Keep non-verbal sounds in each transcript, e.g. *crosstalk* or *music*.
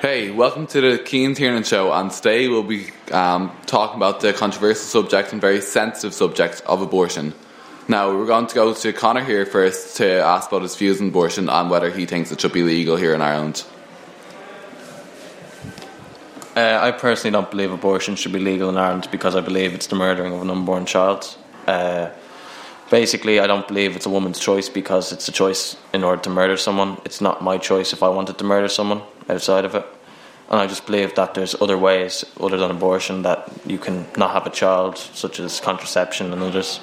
Hey, welcome to the Keen Tiernan Show, and today we'll be um, talking about the controversial subject and very sensitive subject of abortion. Now, we're going to go to Connor here first to ask about his views on abortion and whether he thinks it should be legal here in Ireland. Uh, I personally don't believe abortion should be legal in Ireland because I believe it's the murdering of an unborn child. Uh, basically, I don't believe it's a woman's choice because it's a choice in order to murder someone. It's not my choice if I wanted to murder someone outside of it. And I just believe that there's other ways other than abortion that you can not have a child, such as contraception and others.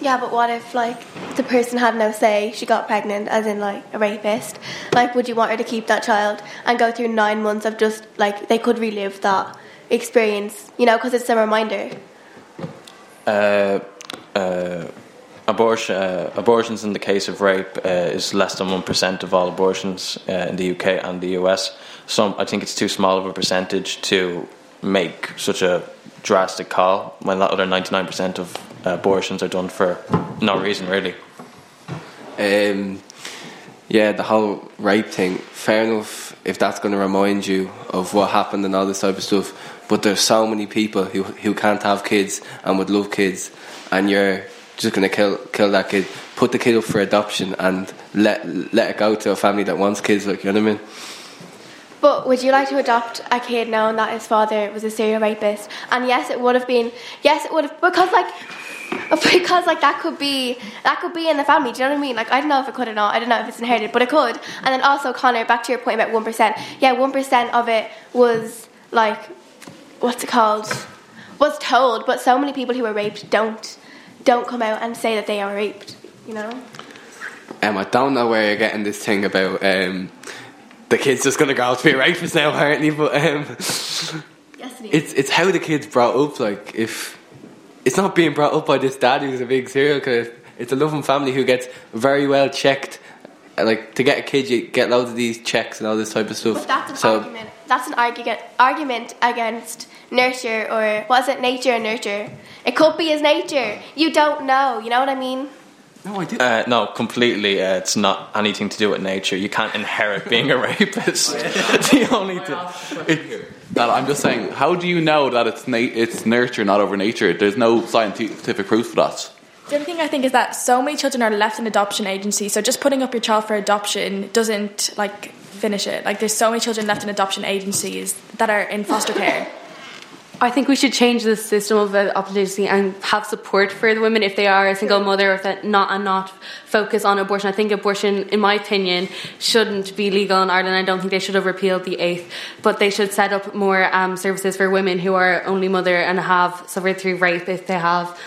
Yeah, but what if like the person had no say, she got pregnant, as in like a rapist? Like, would you want her to keep that child and go through nine months of just like they could relive that experience, you know, because it's a reminder. Uh, uh, abortion, uh, abortions in the case of rape uh, is less than one percent of all abortions uh, in the UK and the US. So I think it's too small of a percentage to make such a drastic call when that other ninety nine percent of abortions are done for no reason really. Um, yeah, the whole rape thing. Fair enough if that's going to remind you of what happened and all this type of stuff. But there's so many people who who can't have kids and would love kids, and you're just going to kill kill that kid. Put the kid up for adoption and let let it go to a family that wants kids. Like you know what I mean. But would you like to adopt a kid knowing that his father was a serial rapist? And yes, it would have been. Yes, it would have because like *laughs* because like that could be that could be in the family. Do you know what I mean? Like I don't know if it could or not. I don't know if it's inherited, but it could. And then also Connor, back to your point about one percent. Yeah, one percent of it was like what's it called? Was told, but so many people who were raped don't don't come out and say that they are raped. You know. Um, I don't know where you're getting this thing about um, the kid's just going to go out to be a rapist now, apparently. But um, Yes, it is. it's it's how the kid's brought up. Like if it's not being brought up by this dad who's a big serial killer. It's a loving family who gets very well checked. Like to get a kid, you get loads of these checks and all this type of stuff. But that's an so argument. That's an argument argument against nurture or what is it, nature and nurture. It could be his nature. You don't know. You know what I mean? no, I do. Uh, no, completely. Uh, it's not anything to do with nature. You can't inherit being a *laughs* rapist. *laughs* *laughs* the only thing. That I'm just saying, how do you know that it's na- it's nurture, not over nature? There's no scientific proof for that. The other thing I think is that so many children are left in adoption agencies. So just putting up your child for adoption doesn't like finish it. Like there's so many children left in adoption agencies that are in foster care. I think we should change the system of adoption agency and have support for the women if they are a single mother if not and not focus on abortion. I think abortion, in my opinion, shouldn't be legal in Ireland. I don't think they should have repealed the eighth, but they should set up more um, services for women who are only mother and have suffered through rape if they have.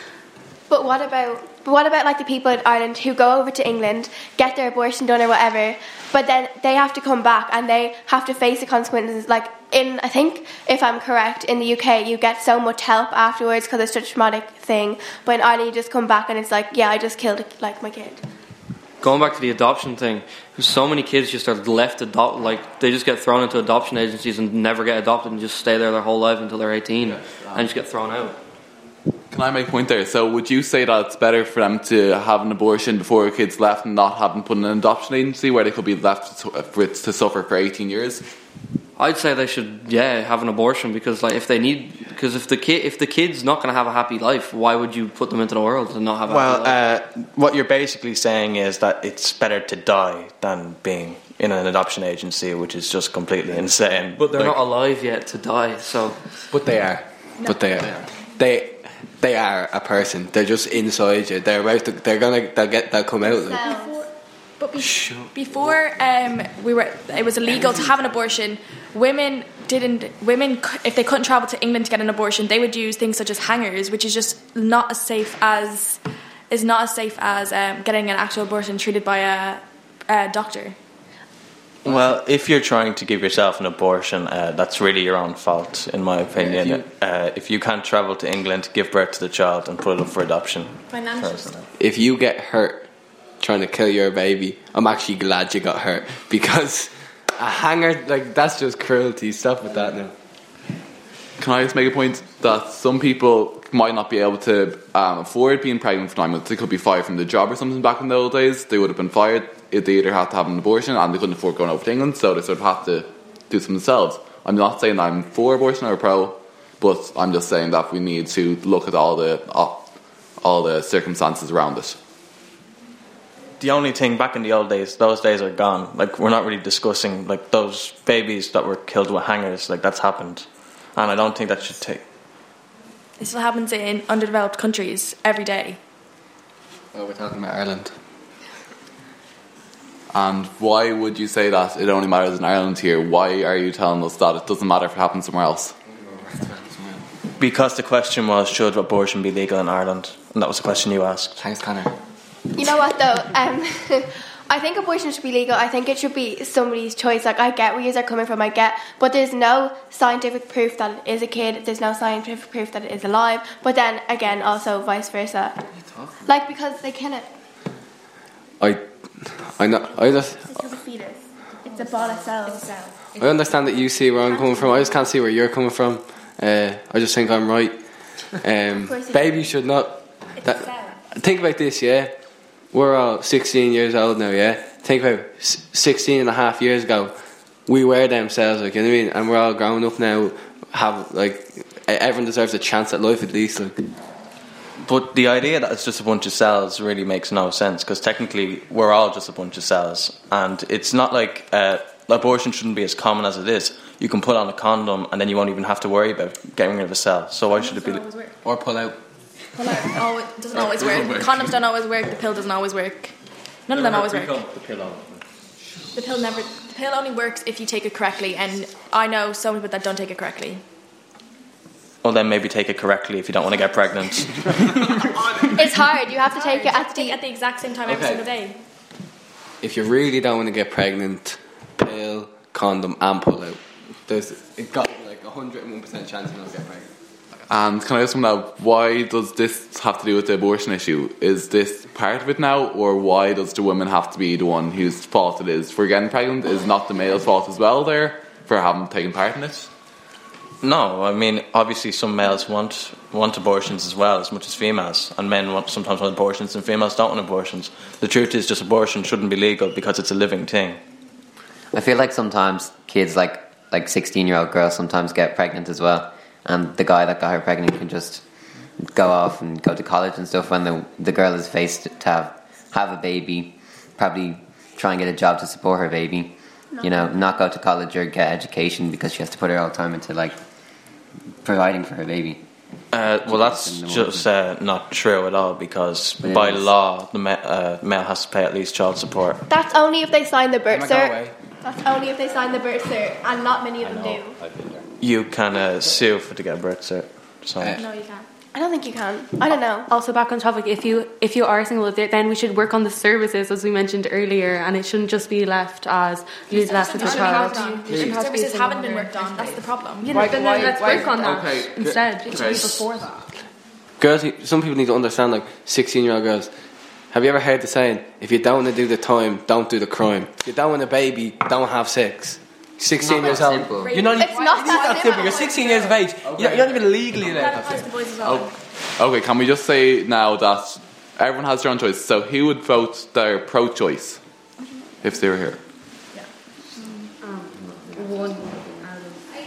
But what about but what about like the people in Ireland who go over to England, get their abortion done or whatever, but then they have to come back and they have to face the consequences. Like in, I think if I'm correct, in the UK you get so much help afterwards because it's such a traumatic thing. But in Ireland you just come back and it's like, yeah, I just killed like my kid. Going back to the adoption thing, so many kids just are left adopt like they just get thrown into adoption agencies and never get adopted and just stay there their whole life until they're 18 and just get thrown out. Can I make a point there? So, would you say that it's better for them to have an abortion before a kid's left and not have them put in an adoption agency where they could be left to, for it to suffer for 18 years? I'd say they should, yeah, have an abortion because, like, if they need, because if the kid, if the kid's not going to have a happy life, why would you put them into the world and not have a Well, happy life? uh, what you're basically saying is that it's better to die than being in an adoption agency, which is just completely insane. but they're Like, not alive yet to die, so But they are. But they are. They they are a person. They're just inside you. They're about to, They're gonna. They'll get. They'll come out. Like. But be- before um, we were, it was illegal to have an abortion. Women didn't. Women, if they couldn't travel to England to get an abortion, they would use things such as hangers, which is just not as safe as is not as safe as um, getting an actual abortion treated by a, a doctor. Well, if you're trying to give yourself an abortion, uh, that's really your own fault, in my opinion. you- uh, if you can't travel to England, give birth to the child and put it up for adoption. Financial. If you get hurt trying to kill your baby, I'm actually glad you got hurt *laughs* because a hanger like that's just cruelty. Stop with that now. Can I just make a point that some people might not be able to um, afford being pregnant for nine months? They could be fired from the job or something back in the old days. They would have been fired if they either had to have an abortion and they couldn't afford going over to England, so they sort of had to do it themselves. I'm not saying I'm for abortion or pro, but I'm just saying that we need to look at all the all the circumstances around it. The only thing back in the old days, those days are gone. Like we're not really discussing like those babies that were killed with hangers. Like that's happened, and I don't think that should take. This still happens in underdeveloped countries every day. Well, we're talking about Ireland. And why would you say that it only matters in Ireland here? Why are you telling us that it doesn't matter if it happens somewhere else? Because the question was, should abortion be legal in Ireland? And that was the question you asked. Thanks, Connor. You know what though? Um, *laughs* I think abortion should be legal. I think it should be somebody's choice. Like I get where you are coming from. I get, but there's no scientific proof that it is a kid. There's no scientific proof that it is alive. But then again, also vice versa. Like because they kill it. I, I know. I just. It's a fetus. It's a ball of cells. I understand that you see where I'm coming from. I just can't see where you're coming from. Uh, I just think I'm right. *laughs* Um, course you babies should not. That, think about this, yeah. We're all 16 years old now, yeah. Think about s- 16 and a half years ago. We were themselves, like you know what I mean, and we're all grown up now. Have like e- everyone deserves a chance at life at least. Like But the idea that it's just a bunch of cells really makes no sense because technically we're all just a bunch of cells, and it's not like uh, abortion shouldn't be as common as it is. You can put on a condom and then you won't even have to worry about getting rid of a cell. So why should it be? or pull out. Pull out. Oh, it doesn't always work. Condoms don't always work. The pill doesn't always work. None of them always work. The pill the pill never. The pill only works if you take it correctly, and I know some people that don't take it correctly. Well, then maybe take it correctly if you don't want to get pregnant. *laughs* *laughs* It's hard. You have to take You it at to take it the. at the exact same time every Okay. single day. If you really don't want to get pregnant, pill, condom, and pull out. There's it got like a hundred and one percent chance you don't get pregnant. And can I ask someone now, why does this have to do with the abortion issue? Is this part of it now, or why does the woman have to be the one whose fault it is for getting pregnant? Is not the male's fault as well there for having taken part in it? no, I mean obviously some males want want abortions as well as much as females, and men want sometimes want abortions and females don't want abortions. The truth is, just abortion shouldn't be legal because it's a living thing. I feel like sometimes kids, like like sixteen year old girls, sometimes get pregnant as well, and the guy that got her pregnant can just go off and go to college and stuff. When the the girl is faced to have have a baby, probably try and get a job to support her baby. You know, not go to college or get education because she has to put her all time into like providing for her baby. Uh, well, that's just uh, not true at all because But by is. law, the ma- uh, male has to pay at least child support. That's only if they sign the birth Emma, cert. That's only if they sign the birth cert, and not many of them do. You can uh, sue for to get a birth cert. So. Uh, No, you can't. I don't think you can. I don't know. Also, back on topic, if you if you are single, th- then we should work on the services as we mentioned earlier, and it shouldn't just be left as you left with the child. Services haven't been worked on. That's the problem. You know, then let's work on that Okay, instead. okay. Before that. girls, some people need to understand. Like sixteen-year-old girls. Have you ever heard the saying? If you don't want to do the time, don't do the crime. If you don't want a baby, don't have sex. Sixteen years old. simple. You're not. It's even- not it is that that simple. You're 16 years of age. You're, you're not even legally allowed That to have applies sex. to boys as well. Okay, can we just say now that everyone has their own choice? So who would vote their pro-choice if they were here?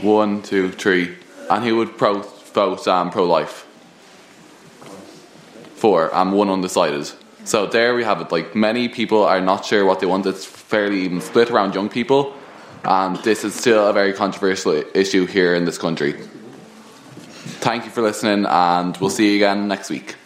One, two, three, and who would pro vote um, pro-life? Four, and one undecided. So there we have it. Like many people are not sure what they want. It's fairly even split around young people, and this is still a very controversial issue here in this country. Thank you for listening, and we'll see you again next week.